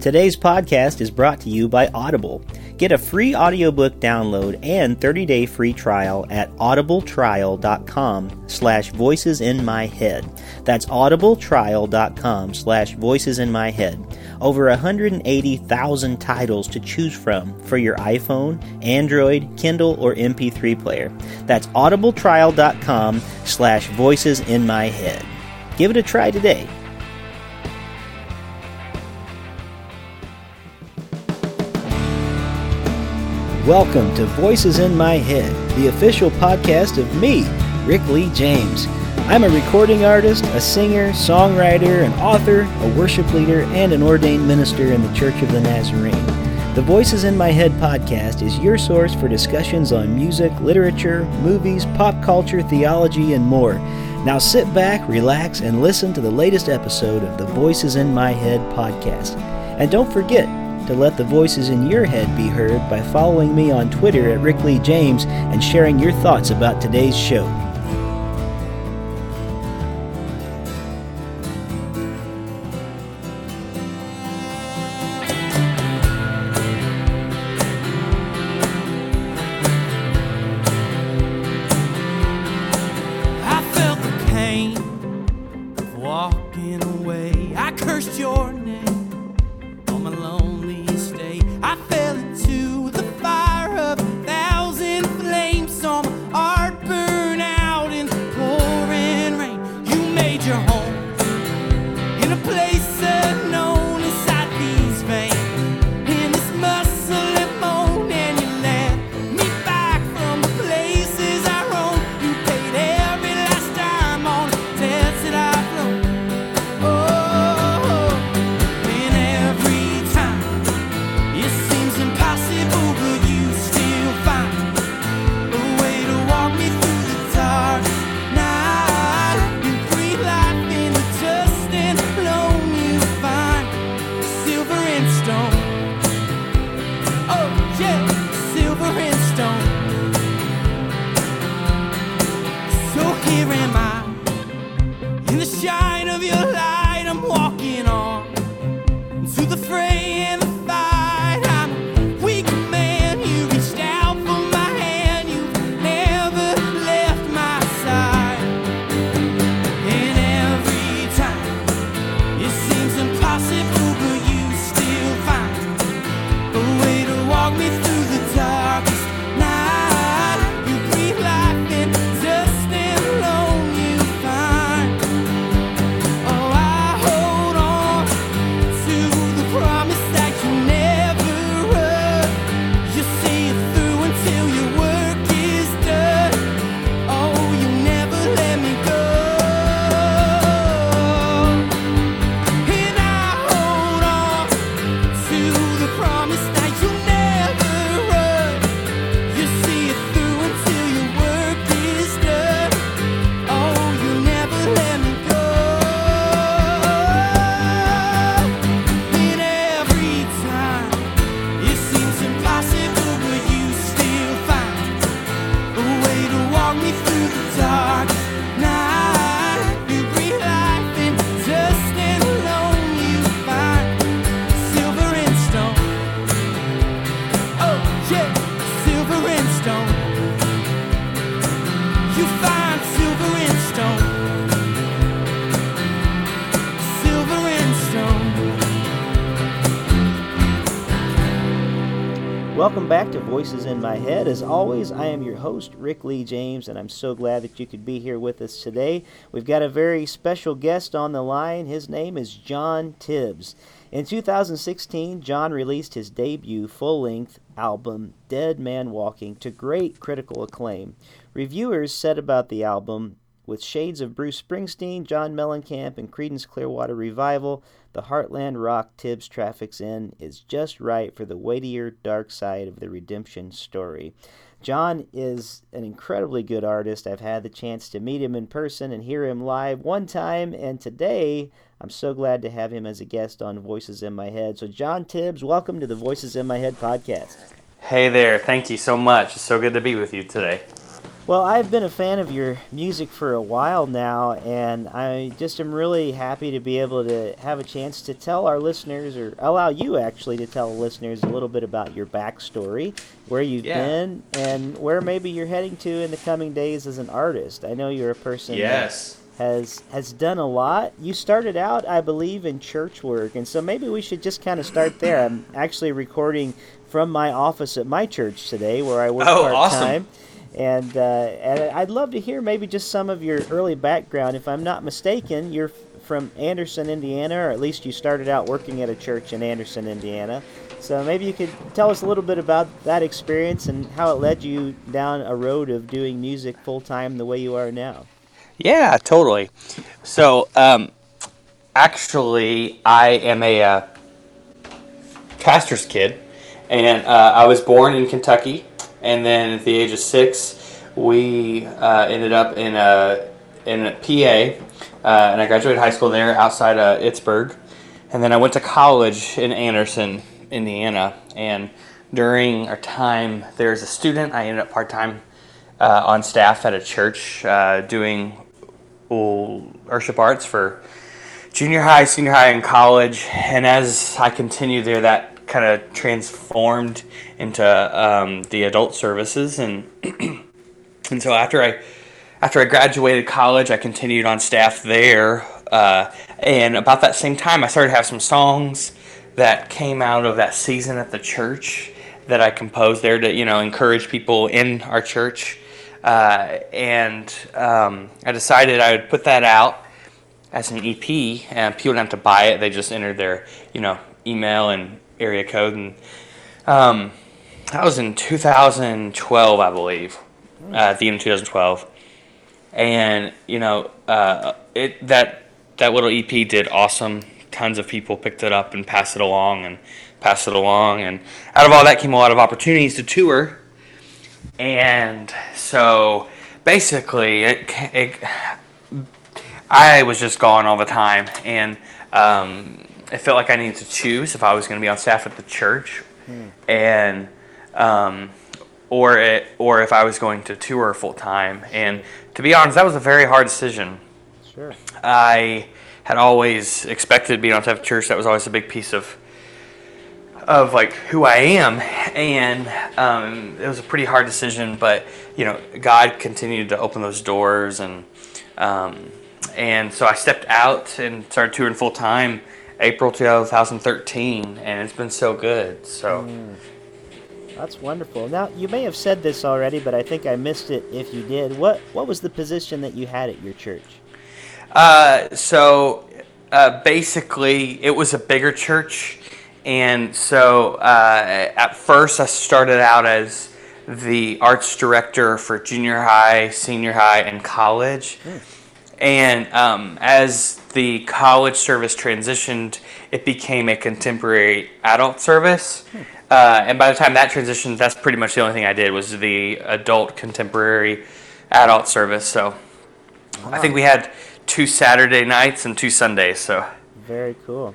Today's podcast is brought to you by Audible. Get a free audiobook download and 30-day free trial at audibletrial.com slash voices in my head. That's audibletrial.com slash voices in my head. Over 180,000 titles to choose from for your iPhone, Android, Kindle, or MP3 player. That's audibletrial.com slash voices in my head. Give it a try today. Welcome to Voices in My Head, the official podcast of me, Rick Lee James. I'm a recording artist, a singer, songwriter, an author, a worship leader, and an ordained minister in the Church of the Nazarene. The Voices in My Head podcast is your source for discussions on music, literature, movies, pop culture, theology, and more. Now sit back, relax, and listen to the latest episode of the Voices in My Head podcast. And don't forget, to let the voices in your head be heard by following me on Twitter at Rick Lee James and sharing your thoughts about today's show. Yeah, Voices in My Head. As always, I am your host, Rick Lee James, and I'm so glad that you could be here with us today. We've got a very special guest on the line. His name is John Tibbs. In 2016, John released his debut full length album, Dead Man Walking, to great critical acclaim. Reviewers said about the album, with shades of Bruce Springsteen, John Mellencamp, and Creedence Clearwater Revival, the Heartland rock Tibbs traffics in is just right for the weightier dark side of the redemption story. John is an incredibly good artist. I've had the chance to meet him in person and hear him live one time, and today I'm so glad to have him as a guest on Voices in My Head. So, John Tibbs, welcome to the Voices in My Head podcast. Hey there, thank you so much. It's so good to be with you today. Well, I've been a fan of your music for a while now, and I just am really happy to be able to have a chance to tell our listeners, or allow you actually to tell listeners a little bit about your backstory, where you've Yeah. been, and where maybe you're heading to in the coming days as an artist. I know you're a person that Yes. has has done a lot. You started out, I believe, in church work, and so maybe we should just kind of start there. I'm actually recording from my office at my church today, where I work Oh, part awesome. And uh, and I'd love to hear maybe just some of your early background. If I'm not mistaken, you're from Anderson, Indiana, or at least you started out working at a church in Anderson, Indiana. So maybe you could tell us a little bit about that experience and how it led you down a road of doing music full time the way you are now. Yeah, totally. So, um, actually, I am a uh, pastor's kid, and uh, I was born in Kentucky, and then at the age of six, we uh, ended up in a in a PA, uh, and I graduated high school there outside of Pittsburgh, and then I went to college in Anderson, Indiana, and during our time there as a student, I ended up part time uh, on staff at a church uh, doing worship arts for junior high, senior high, and college. And as I continued there, that kind of transformed into um, the adult services. And and so after I after I graduated college, I continued on staff there. Uh, and about that same time, I started to have some songs that came out of that season at the church that I composed there to you know encourage people in our church. Uh, and um, I decided I would put that out as an EP, and people didn't have to buy it; they just entered their you know email and area code, and um, that was in 2012, I believe, uh, at the end of 2012. And you know, uh, it that that little EP did awesome. Tons of people picked it up and passed it along and passed it along, and out of all that came a lot of opportunities to tour. And so, basically, it, it I was just gone all the time, and um, I felt like I needed to choose if I was going to be on staff at the church, and um, or it, or if I was going to tour full time. And to be honest, that was a very hard decision. Sure. I had always expected to be on staff at church. That was always a big piece of of like who I am, and um, it was a pretty hard decision. But you know, God continued to open those doors, and um, and so I stepped out and started touring full time, April 2013, and it's been so good. So That's wonderful. Now, you may have said this already, but I think I missed it if you did. What what was the position that you had at your church? Uh, so uh, basically, it was a bigger church, and so uh, at first I started out as the arts director for junior high, senior high, and college. And um, as the college service transitioned, it became a contemporary adult service. Uh, and by the time that transitioned, that's pretty much the only thing I did was the adult contemporary adult service. So I think we had two Saturday nights and two Sundays. So Very cool.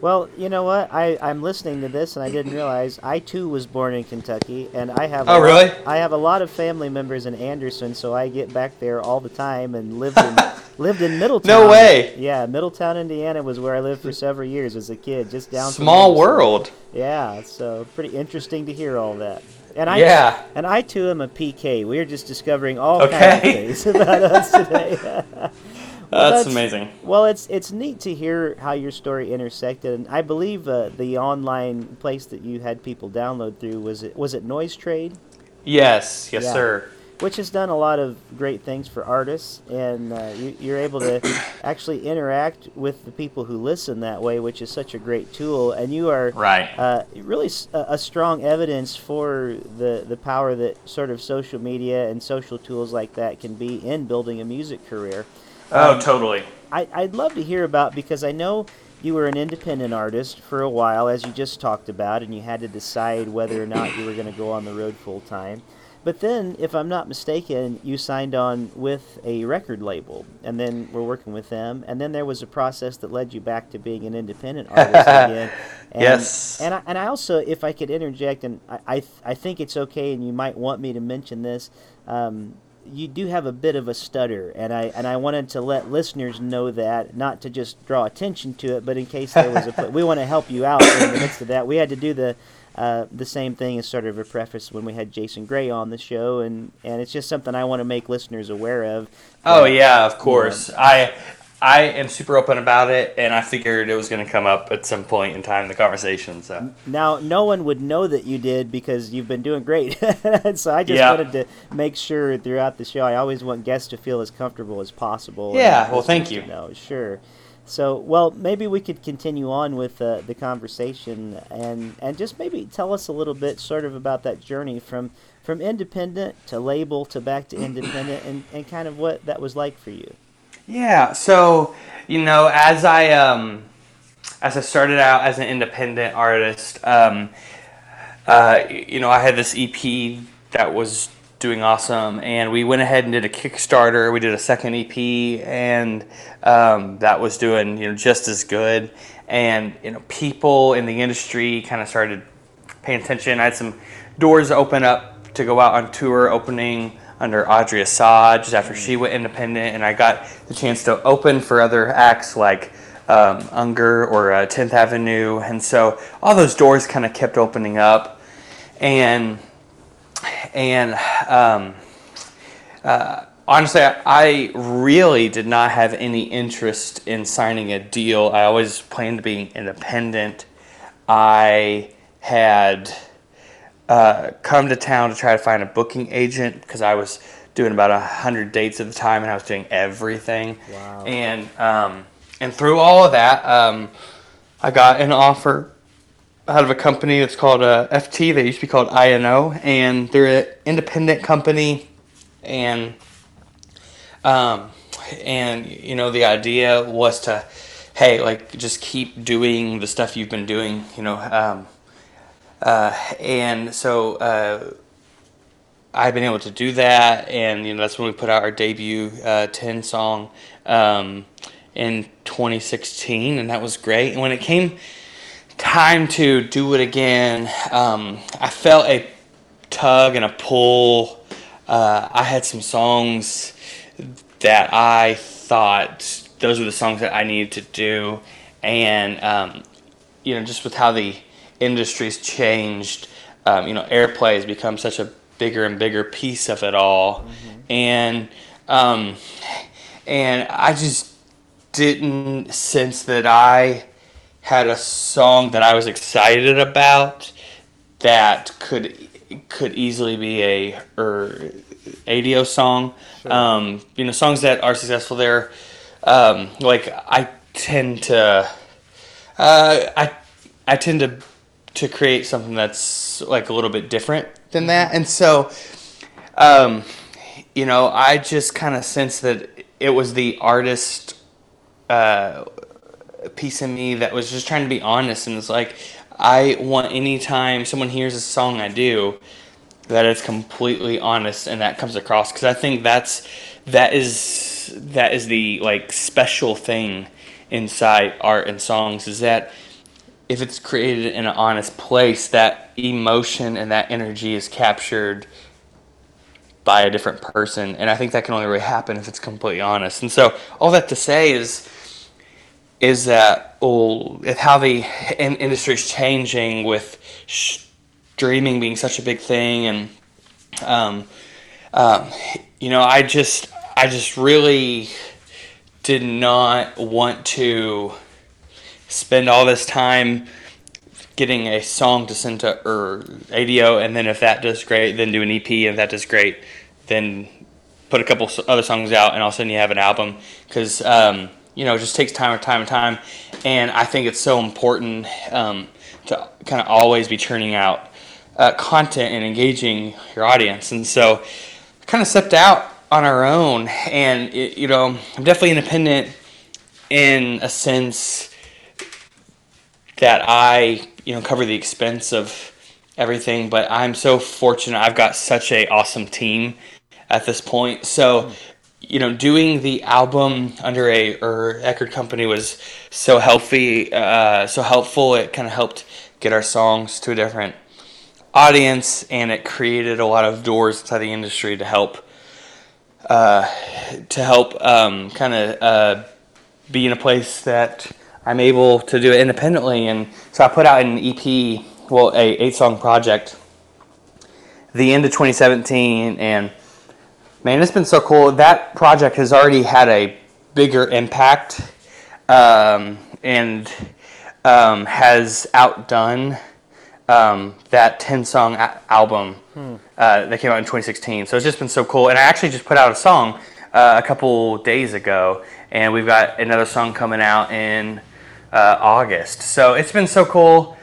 Well, you know what? I, I'm listening to this and I didn't realize I too was born in Kentucky and I have oh, a Oh, lot- I have a lot of family members in Anderson, so I get back there all the time and lived in lived in Middletown. No way. Yeah, Middletown, Indiana was where I lived for several years as a kid, just down from small Anderson. world. Yeah, so pretty interesting to hear all that. And I Yeah. and I too am a PK. We are just discovering all kinds of Okay. things about us today. Well, that's, amazing. Well, it's it's neat to hear how your story intersected, and I believe uh, the online place that you had people download through was it was it NoiseTrade, Yes, yes, Yeah. sir. which has done a lot of great things for artists, and uh, you, you're able to actually interact with the people who listen that way, which is such a great tool. And you are Right. uh, really s- a, a strong evidence for the the power that sort of social media and social tools like that can be in building a music career. Oh, Um, totally. I, I'd love to hear about because I know you were an independent artist for a while, as you just talked about, and you had to decide whether or not you were going to go on the road full time. But then, if I'm not mistaken, you signed on with a record label, and then we're working with them. And then there was a process that led you back to being an independent artist again. And, Yes. And I, and I also, if I could interject, and I, I, th- I think it's okay, and you might want me to mention this. Um, you do have a bit of a stutter, and I and I wanted to let listeners know that, not to just draw attention to it, but in case there was a, we want to help you out in the midst of that. We had to do the uh, the same thing as sort of a preface when we had Jason Gray on the show, and and it's just something I want to make listeners aware of. Oh yeah, of course. I I am super open about it, and I figured it was going to come up at some point in time in the conversation. So now, no one would know that you did because you've been doing great. so I just Yeah. wanted to make sure throughout the show. I always want guests to feel as comfortable as possible. Yeah, well, thank you. know, sure. So, well, maybe we could continue on with uh, the conversation and and just maybe tell us a little bit, sort of, about that journey from from independent to label to back to independent, and, and kind of what that was like for you. Yeah, so you know, as I um, as I started out as an independent artist, um, uh, you know, I had this EP that was doing awesome, and we went ahead and did a Kickstarter. We did a second EP, and um, that was doing you know just as good. And you know, people in the industry kind of started paying attention. I had some doors open up to go out on tour, opening under Audrey Assad just after she went independent, and I got the chance to open for other acts like um, Unger or uh, 10th Avenue, and so all those doors kind of kept opening up, and and um, uh, honestly, I, I really did not have any interest in signing a deal. I always planned to be independent. I had uh, come to town to try to find a booking agent because I was doing about a hundred dates at the time, and I was doing everything. Wow. And um, and through all of that, um, I got an offer out of a company that's called uh, FT. They used to be called INO, and they're an independent company. And um, and you know the idea was to, hey, like just keep doing the stuff you've been doing. You know, um, uh, and so uh, I've been able to do that, and you know that's when we put out our debut uh, ten song um, in 2016, and that was great. And when it came time to do it again, um, I felt a tug and a pull. Uh, I had some songs that I thought those were the songs that I needed to do, and um, you know, just with how the industry's changed, um, you know, airplay has become such a bigger and bigger piece of it all, and um, and I just didn't sense that I had a song that I was excited about that could could easily be a or ADO song. Um, you know, songs that are successful there. Um, like I tend to, uh, I I tend to to create something that's like a little bit different than that, and so, um, you know, I just kind of sense that it was the artist uh, piece in me that was just trying to be honest and it's like I want anytime someone hears a song I do that it's completely honest and that comes across. Because I think that's that is that is the like special thing inside art and songs is that if it's created in an honest place that emotion and that energy is captured by a different person. And I think that can only really happen if it's completely honest. And so all that to say is is that well, how the in- industry is changing with streaming being such a big thing and um, um, you know I just I just really did not want to spend all this time getting a song to send to or ADO and then if that does great then do an EP and if that does great then put a couple other songs out and all of a sudden you have an album. Because um, you know it just takes time and time and time and I think it's so important um, to kind of always be churning out uh, content and engaging your audience. And so kind of stepped out on our own and it, you know I'm definitely independent in a sense that I, you know, cover the expense of everything, but I'm so fortunate. I've got such a awesome team at this point. So, you know, doing the album under a or Eckerd company was so healthy, uh, so helpful. It kind of helped get our songs to a different audience, and it created a lot of doors inside the industry to help uh, to help um, kind of uh, be in a place that I'm able to do it independently. And so I put out an EP, well, a eight song project, the end of 2017, and man, it's been so cool. That project has already had a bigger impact um, and um, has outdone um, that 10 song a- album uh, that came out in 2016. So it's just been so cool. And I actually just put out a song uh, a couple days ago, and we've got another song coming out in uh, August. So it's been so cool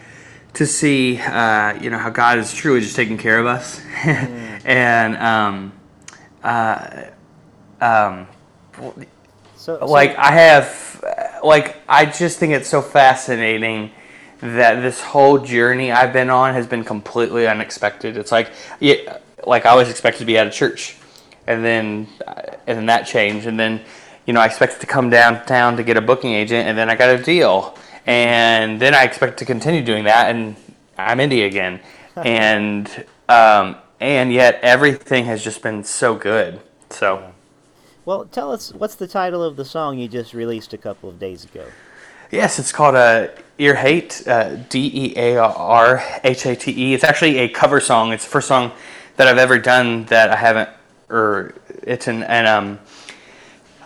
to see, uh, you know, how God is truly just taking care of us. and, um, uh, um, So, so- like I have, like I just think it's so fascinating that this whole journey I've been on has been completely unexpected. It's like, yeah, like I was expected to be at a church, and then and then that changed, and then you know I expected to come downtown to get a booking agent, and then I got a deal, and then I expect to continue doing that, and I'm indie again, and um, and yet everything has just been so good. So. well, tell us what's the title of the song you just released a couple of days ago? Yes, it's called uh, Dear Hate, uh, D E A R H A T E. It's actually a cover song. It's the first song that I've ever done that I haven't, or it's an, and, um,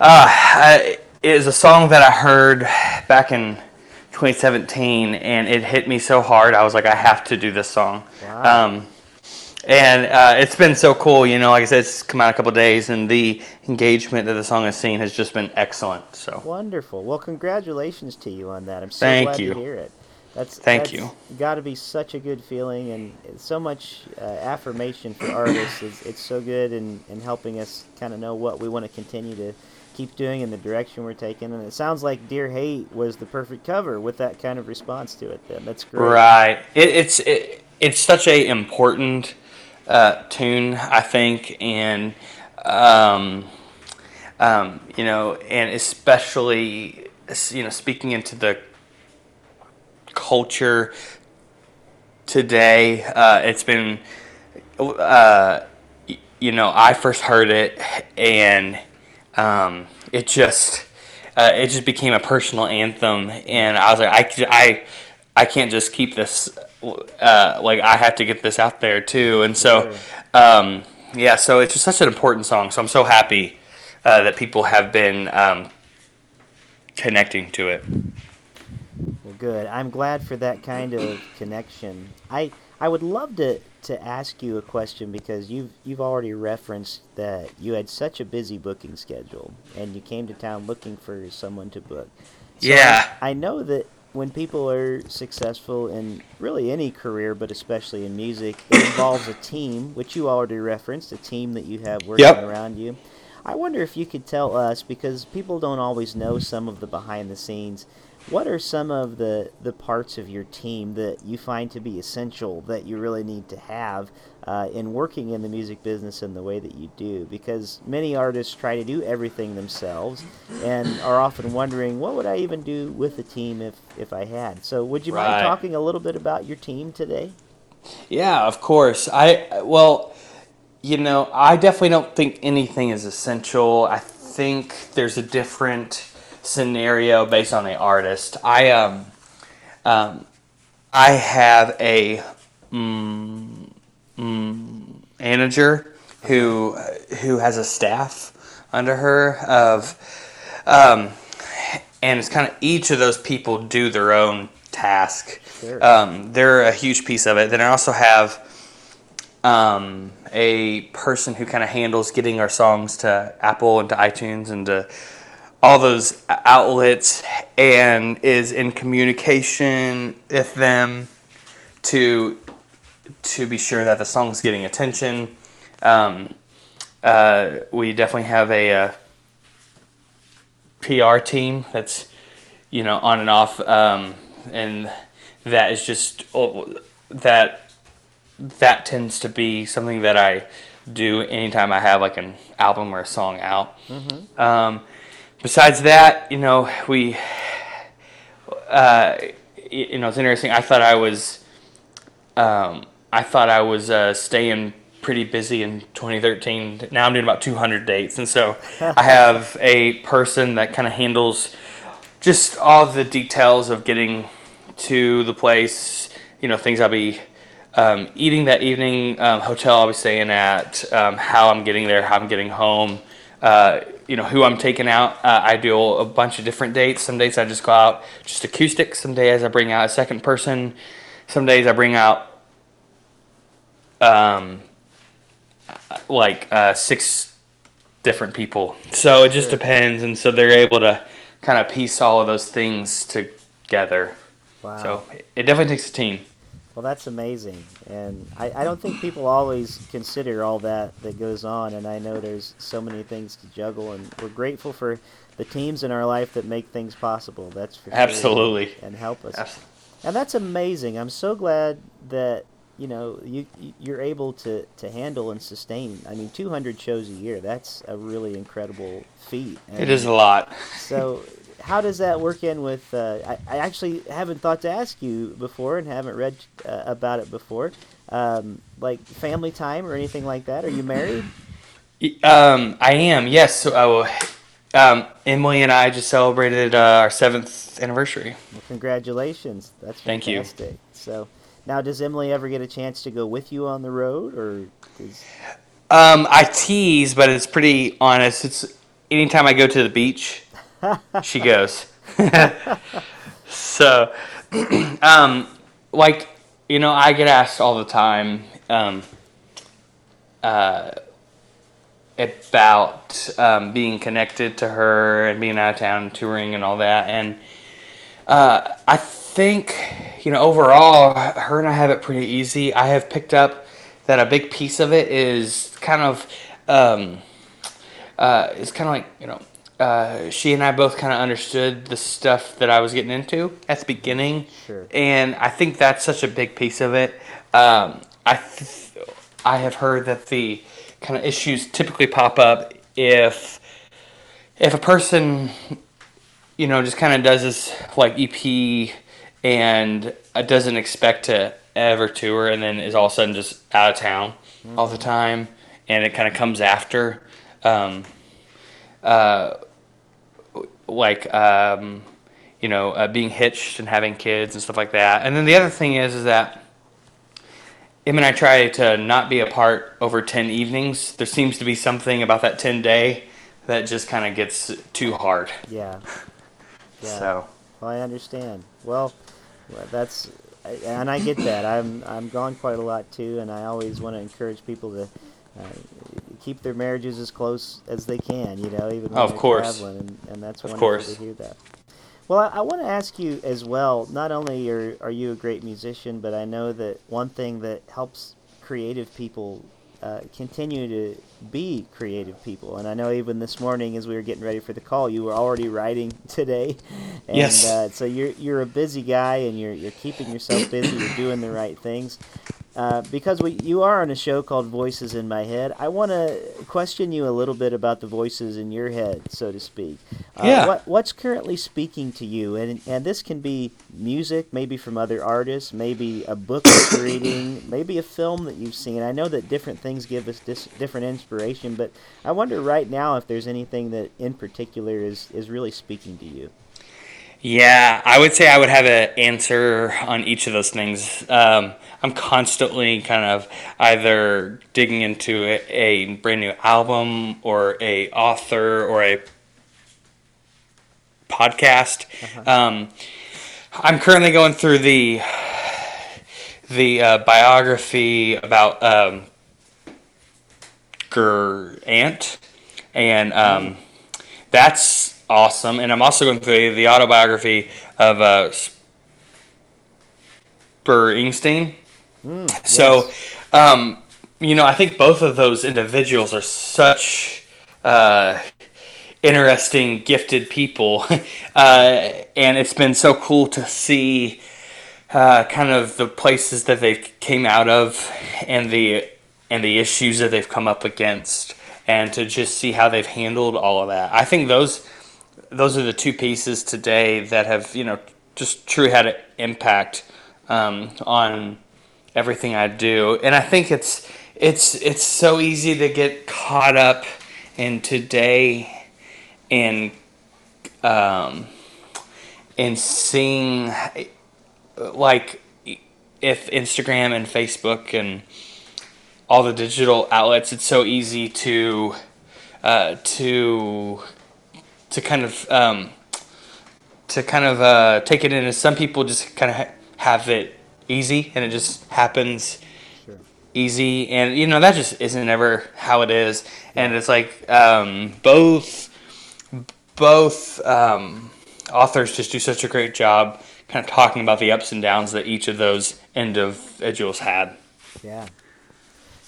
uh, I, it is a song that I heard back in 2017, and it hit me so hard. I was like, I have to do this song. Wow. Um, and uh, it's been so cool, you know. Like I said, it's come out a couple days, and the engagement that the song has seen has just been excellent. So Wonderful. Well, congratulations to you on that. I'm so Thank glad you. to hear it. That's Thank that's you. Got to be such a good feeling, and so much uh, affirmation for artists. It's, it's so good in, in helping us kind of know what we want to continue to keep doing in the direction we're taking. And it sounds like Dear Hate was the perfect cover with that kind of response to it. Then that's great. Right. It, it's it, it's such a important uh, tune, I think, and um, um, you know, and especially you know, speaking into the culture today, uh, it's been. Uh, you know, I first heard it, and um, it just uh, it just became a personal anthem, and I was like, I, I can't just keep this. Uh, like I have to get this out there too, and so um, yeah, so it's just such an important song. So I'm so happy uh, that people have been um, connecting to it. Well, good. I'm glad for that kind of connection. I I would love to to ask you a question because you've you've already referenced that you had such a busy booking schedule and you came to town looking for someone to book. So Yeah. I, I know that when people are successful in really any career, but especially in music, it involves a team, which you already referenced, a team that you have working Yep. around you. I wonder if you could tell us, because people don't always know some of the behind the scenes, what are some of the, the parts of your team that you find to be essential that you really need to have uh, in working in the music business in the way that you do? Because many artists try to do everything themselves and are often wondering, what would I even do with a team if, if I had? So, would you mind talking a little bit about your team today? Yeah, of course. I well, you know, I definitely don't think anything is essential. I think there's a different scenario based on the artist. I um, um, I have a mm, mm, manager who who has a staff under her of um, and it's kind of each of those people do their own task. Sure. Um, they're a huge piece of it. Then I also have um, a person who kind of handles getting our songs to Apple and to iTunes and to all those outlets and is in communication with them to to be sure that the song's getting attention. Um, uh, we definitely have a, uh PR team that's you know on and off, um, and that is just oh, that that tends to be something that I do anytime I have like an album or a song out. Um, besides that, you know, we, uh, you know, it's interesting. I thought I was, um, I thought I was uh, staying pretty busy in 2013. Now I'm doing about 200 dates, and so I have a person that kind of handles just all the details of getting to the place. You know, things I'll be um, eating that evening, um, hotel I'll be staying at, um, how I'm getting there, how I'm getting home. Uh, you know who I'm taking out. Uh, I do a bunch of different dates. Some days I just go out just acoustic. Some days I bring out a second person. Some days I bring out um, like uh, six different people. So it just depends, and so they're able to kind of piece all of those things together. Wow. So it definitely takes a team. Well, that's amazing, and I, I don't think people always consider all that that goes on. And I know there's so many things to juggle, and we're grateful for the teams in our life that make things possible. That's for sure, Absolutely. and help us. Abs- And that's amazing. I'm so glad that you know you you- you're able to to handle and sustain. I mean, 200 shows a year. That's a really incredible feat. It And is a lot. So, how does that work in with? Uh, I, I actually haven't thought to ask you before, and haven't read uh, about it before. Um, like family time or anything like that. Are you married? Um, I am, yes. So, oh, um, Emily and I just celebrated uh, our seventh anniversary. Well, congratulations. That's Thank you. fantastic. So, now does Emily ever get a chance to go with you on the road, or does, Um, I tease, but it's pretty honest. It's anytime I go to the beach, she goes. so, um, like you know, I get asked all the time um, uh, about um, being connected to her and being out of town touring and all that, and uh, I think you know overall, her and I have it pretty easy. I have picked up that a big piece of it is kind of um, uh, it's kind of like you know uh, she and I both kind of understood the stuff that I was getting into at the beginning, Sure. and I think that's such a big piece of it. Um, I th- I have heard that the kind of issues typically pop up if if a person you know just kind of does this like EP and uh, doesn't expect to ever tour and then is all of a sudden just out of town all the time and it kind of comes after um, uh, like um, you know uh, being hitched and having kids and stuff like that and then the other thing is is that Em and I try to not be apart over 10 evenings. There seems to be something about that 10 day that just kind of gets too hard. yeah, yeah. So, Well, I understand. Well, well, that's and I get that. I'm I'm gone quite a lot too, and I always want to encourage people to uh, keep their marriages as close as they can. You know, even when Of they're course. traveling, and, and that's Of wonderful course. to hear that. Well, I, I want to ask you as well. Not only are are you a great musician, but I know that one thing that helps creative people uh, continue to be creative people. And I know even this morning, as we were getting ready for the call, you were already writing today. And, Yes. Uh, so you're you're a busy guy, and you're you're keeping yourself busy. You're doing the right things. Uh, because we, you are on a show called Voices in My Head, I want to question you a little bit about the voices in your head, so to speak. Uh, Yeah. What, what's currently speaking to you? And, and this can be music, maybe from other artists, maybe a book you're reading, maybe a film that you've seen. I know that different things give us dis- different inspiration, but I wonder right now if there's anything that in particular is, is really speaking to you. Yeah, I would say I would have an answer on each of those things. Um, I'm constantly kind of either digging into a, a brand new album or a author or a podcast. Um, I'm currently going through the the uh, biography about um, Grant, and um, that's awesome. And I'm also going through the autobiography of uh, Springsteen. So, um, you know, I think both of those individuals are such uh, interesting, gifted people, uh, and it's been so cool to see uh, kind of the places that they came out of and the and the issues that they've come up against, and to just see how they've handled all of that. I think those those are the two pieces today that have you know just truly had an impact um, on everything I do, and I think it's it's it's so easy to get caught up in today and um and seeing like if Instagram and Facebook and all the digital outlets, it's so easy to uh, to to kind of um, to kind of uh, take it in. As some people just kind of ha- have it easy and it just happens Sure. easy. And you know that just isn't ever how it is. And it's like um, both both um, authors just do such a great job kind of talking about the ups and downs that each of those individuals had. Yeah.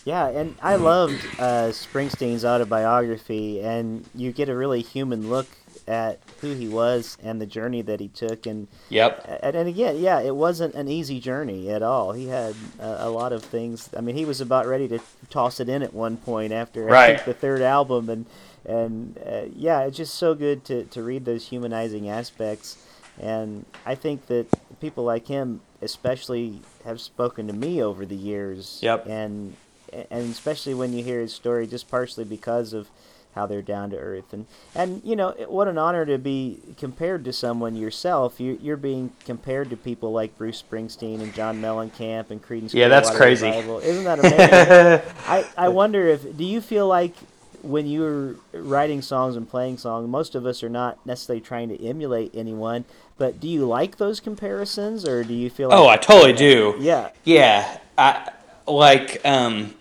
Yeah, and I loved uh, Springsteen's autobiography, and you get a really human look at who he was and the journey that he took, and yep and, and again, yeah, it wasn't an easy journey at all. He had a, a lot of things. I mean, he was about ready to toss it in at one point after I Right. think the third album, and and uh, yeah, it's just so good to to read those humanizing aspects. And I think that people like him, especially, have spoken to me over the years. Yep. And and especially when you hear his story, just partially because of how they're down to earth. And and you know what an honor to be compared to someone yourself. You, you're being compared to people like bruce springsteen and john mellencamp and creedence Yeah, that's crazy. Isn't that amazing? I, I wonder if do you feel like when you're writing songs and playing songs most of us are not necessarily trying to emulate anyone but do you like those comparisons or do you feel like oh i totally do. Yeah. Yeah, I like. Um,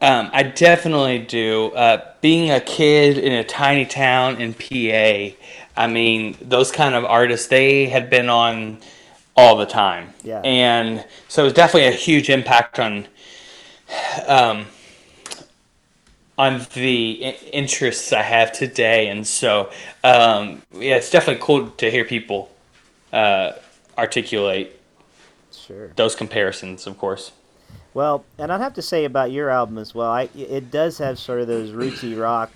um, I definitely do. Uh, being a kid in a tiny town in PA, I mean, those kind of artists they had been on all the time. Yeah. and so it was definitely a huge impact on. Um, on the interests I have today, and so um, yeah, it's definitely cool to hear people uh, articulate sure those comparisons, of course. Well, and I'd have to say about your album as well. I, it does have sort of those rootsy rock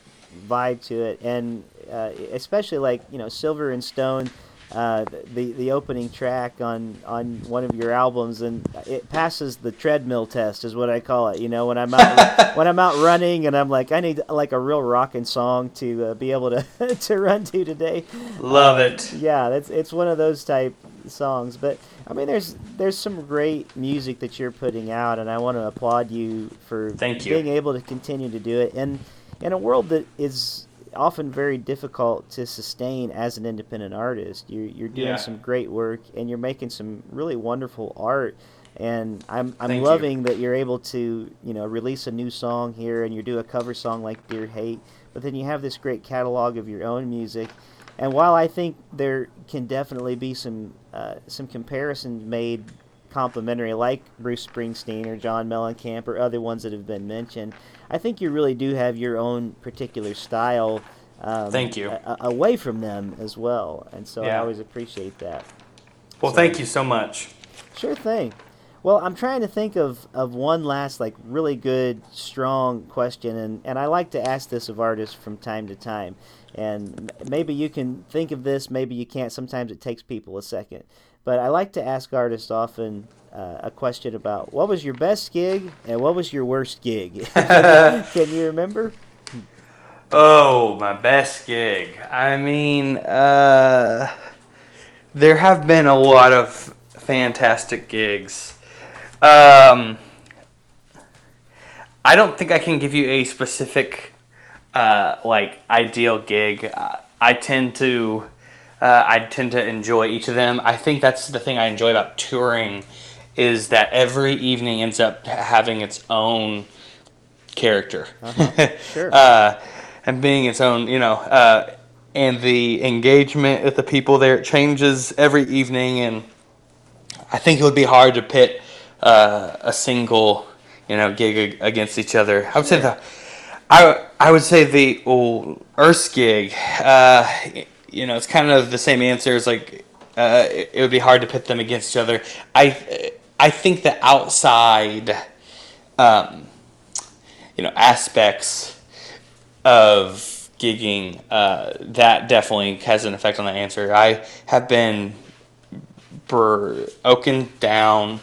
vibe to it, and uh, especially like you know Silver and Stone, uh, the the opening track on on one of your albums, and it passes the treadmill test, is what I call it. You know, when I'm out when I'm out running, and I'm like, I need like a real rocking song to uh, be able to to run to today. Love it. Yeah, that's it's one of those type songs. But I mean, there's there's some great music that you're putting out, and I want to applaud you for Thank you. being able to continue to do it. And in a world that is often very difficult to sustain as an independent artist, you you're doing Yeah. some great work, and you're making some really wonderful art. And I'm I'm Thank you. loving that you're able to you know release a new song here, and you do a cover song like Dear Hate, but then you have this great catalog of your own music. And while I think there can definitely be some uh, some comparisons made complimentary, like Bruce Springsteen or John Mellencamp or other ones that have been mentioned, I think you really do have your own particular style. Um, Thank you. a- away from them as well, and so I always appreciate that. Well, So- thank you so much. Sure thing. Well, I'm trying to think of, of one last like really good, strong question, and, and I like to ask this of artists from time to time. And maybe you can think of this, maybe you can't. Sometimes it takes people a second. But I like to ask artists often uh, a question about what was your best gig and what was your worst gig. can you remember? Oh, my best gig. I mean, uh, there have been a lot of fantastic gigs. Um, I don't think I can give you a specific, uh, like ideal gig. Uh, I tend to, uh, I tend to enjoy each of them. I think that's the thing I enjoy about touring, is that every evening ends up having its own character. Sure. uh, and being its own, you know, uh, and the engagement with the people there changes every evening, and I think it would be hard to pit uh, a single, you know, gig against each other. I would say the, I I would say the old Earth's gig. Uh, you know, it's kind of the same answer as like uh, it, it would be hard to pit them against each other. I I think the outside, um, you know, aspects of gigging uh, that definitely has an effect on the answer. I have been broken down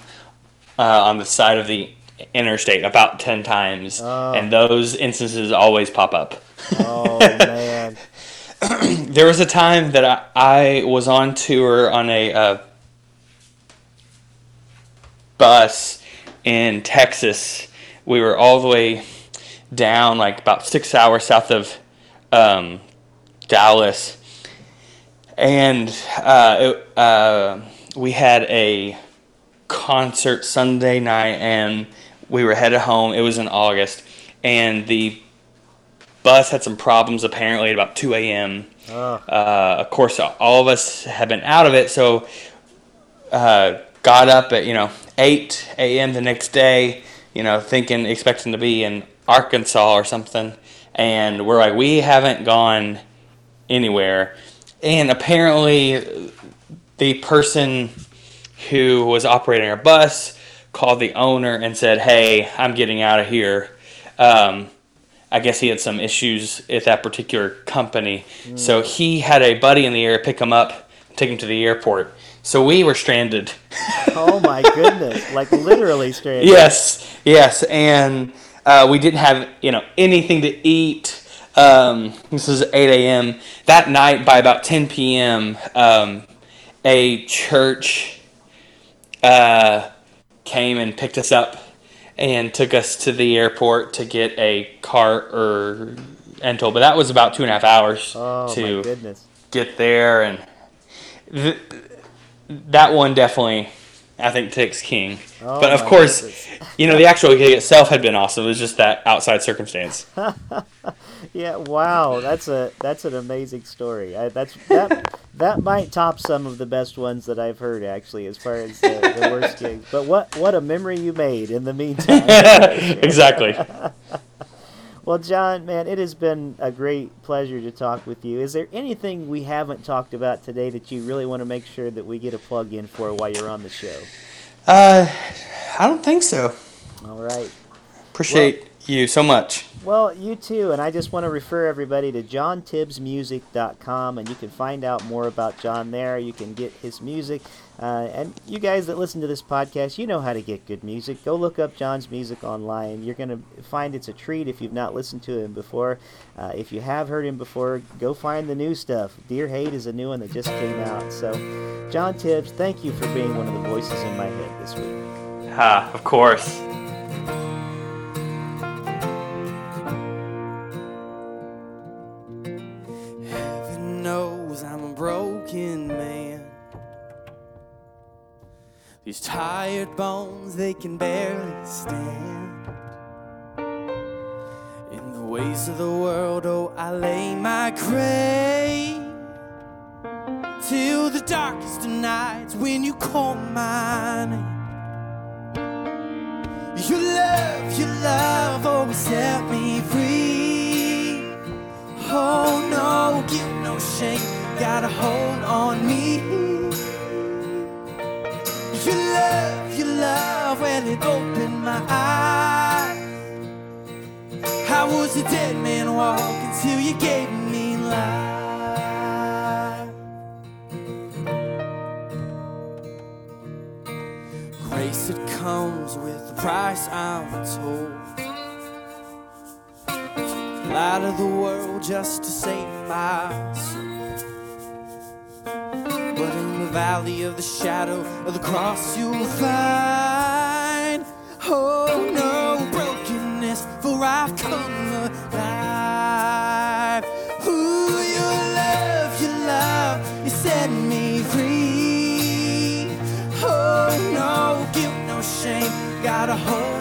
uh, on the side of the interstate about 10 times Oh. and those instances always pop up Oh man. there was a time that I, I was on tour on a uh, bus in Texas. We were all the way down, like about six hours south of um, Dallas, and uh, it, uh, we had a concert Sunday night, and we were headed home. It was in August, and the bus had some problems apparently at about 2 a.m. Oh. Uh, of course, all of us have been out of it, so uh, got up at you know 8 a.m. the next day, you know, thinking, expecting to be in Arkansas or something, and we're like, we haven't gone anywhere, and apparently, the person who was operating our bus called the owner and said, "Hey, I'm getting out of here." Um, I guess he had some issues at that particular company. So he had a buddy in the air pick him up, take him to the airport. So we were stranded. Oh my goodness. Like literally stranded. yes, yes, and uh, we didn't have you know anything to eat. Um, this is 8 a.m. That night, by about 10 p.m., um, a church uh, came and picked us up and took us to the airport to get a car or rental. But that was about two and a half hours Oh to get there, and th- that one definitely, I think, takes king. Oh but of course, goodness. you know, the actual gig itself had been awesome. It was just that outside circumstance. Yeah, wow, that's a that's an amazing story. I, that's that that might top some of the best ones that I've heard actually, as far as the, the worst gigs. But what what a memory you made in the meantime. exactly. Well, John, man, it has been a great pleasure to talk with you. Is there anything we haven't talked about today that you really want to make sure that we get a plug in for while you're on the show? Uh, I don't think so. All right. Appreciate you so much. Well, you too, and I just want to refer everybody to johntibbsmusic.com, and you can find out more about John there. You can get his music, uh, and you guys that listen to this podcast, you know how to get good music. Go look up John's music online. You're going to find it's a treat if you've not listened to him before. Uh, if you have heard him before, go find the new stuff. Dear Hate is a new one that just came out. So, John Tibbs, thank you for being one of the voices in my head this week. Ah, of course. Tired bones, they can barely stand. In the ways of the world, oh, I lay my grave. Till the darkest of nights when you call my name. Your love, your love always set me free. Oh no, guilt, no shame, got a hold on me. Your love, love, when it opened my eyes. I was a dead man walking till you gave me life. Grace, it comes with a price, I'm told light of the world just to save my soul. But the valley of the shadow of the cross, you'll find, oh no, brokenness, for I've come alive. Ooh, your love, your love, you set me free. Oh no, guilt, no shame, got a hold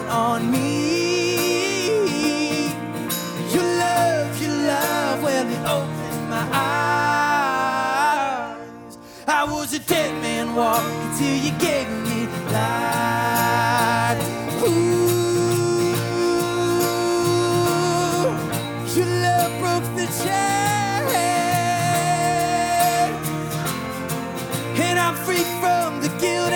a dead man walking till you gave me light. Ooh, your love broke the chains, and I'm free from the guilt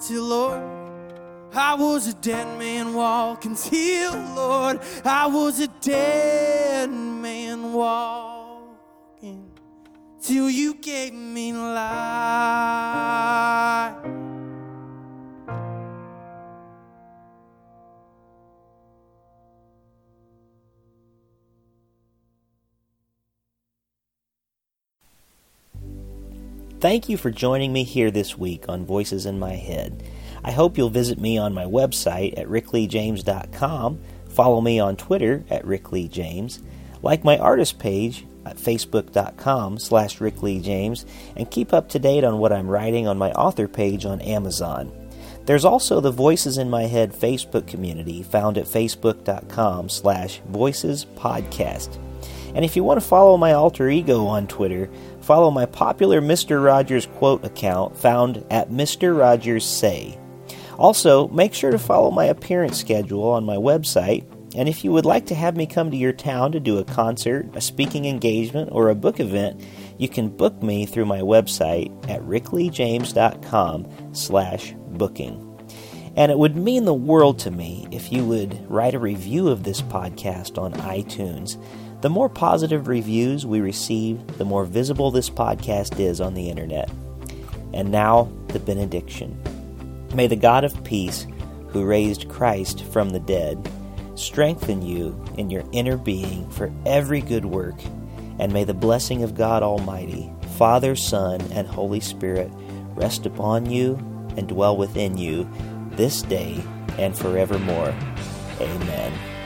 till Lord. I was a dead man walking till Lord. I was a dead man walking till you gave me life. Thank you for joining me here this week on Voices in My Head. I hope you'll visit me on my website at rickleejames.com, follow me on Twitter at rickleejames, like my artist page at facebook.com slash rickleejames, and keep up to date on what I'm writing on my author page on Amazon. There's also the Voices in My Head Facebook community found at facebook.com slash voices podcast. And if you want to follow my alter ego on Twitter, follow my popular Mr. Rogers quote account found at Mr. Rogers Say. Also, make sure to follow my appearance schedule on my website. And if you would like to have me come to your town to do a concert, a speaking engagement, or a book event, you can book me through my website at rickleejames.com slash booking. And it would mean the world to me if you would write a review of this podcast on iTunes. The more positive reviews we receive, the more visible this podcast is on the internet. And now, the benediction. May the God of peace, who raised Christ from the dead, strengthen you in your inner being for every good work. And may the blessing of God Almighty, Father, Son, and Holy Spirit rest upon you and dwell within you this day and forevermore. Amen.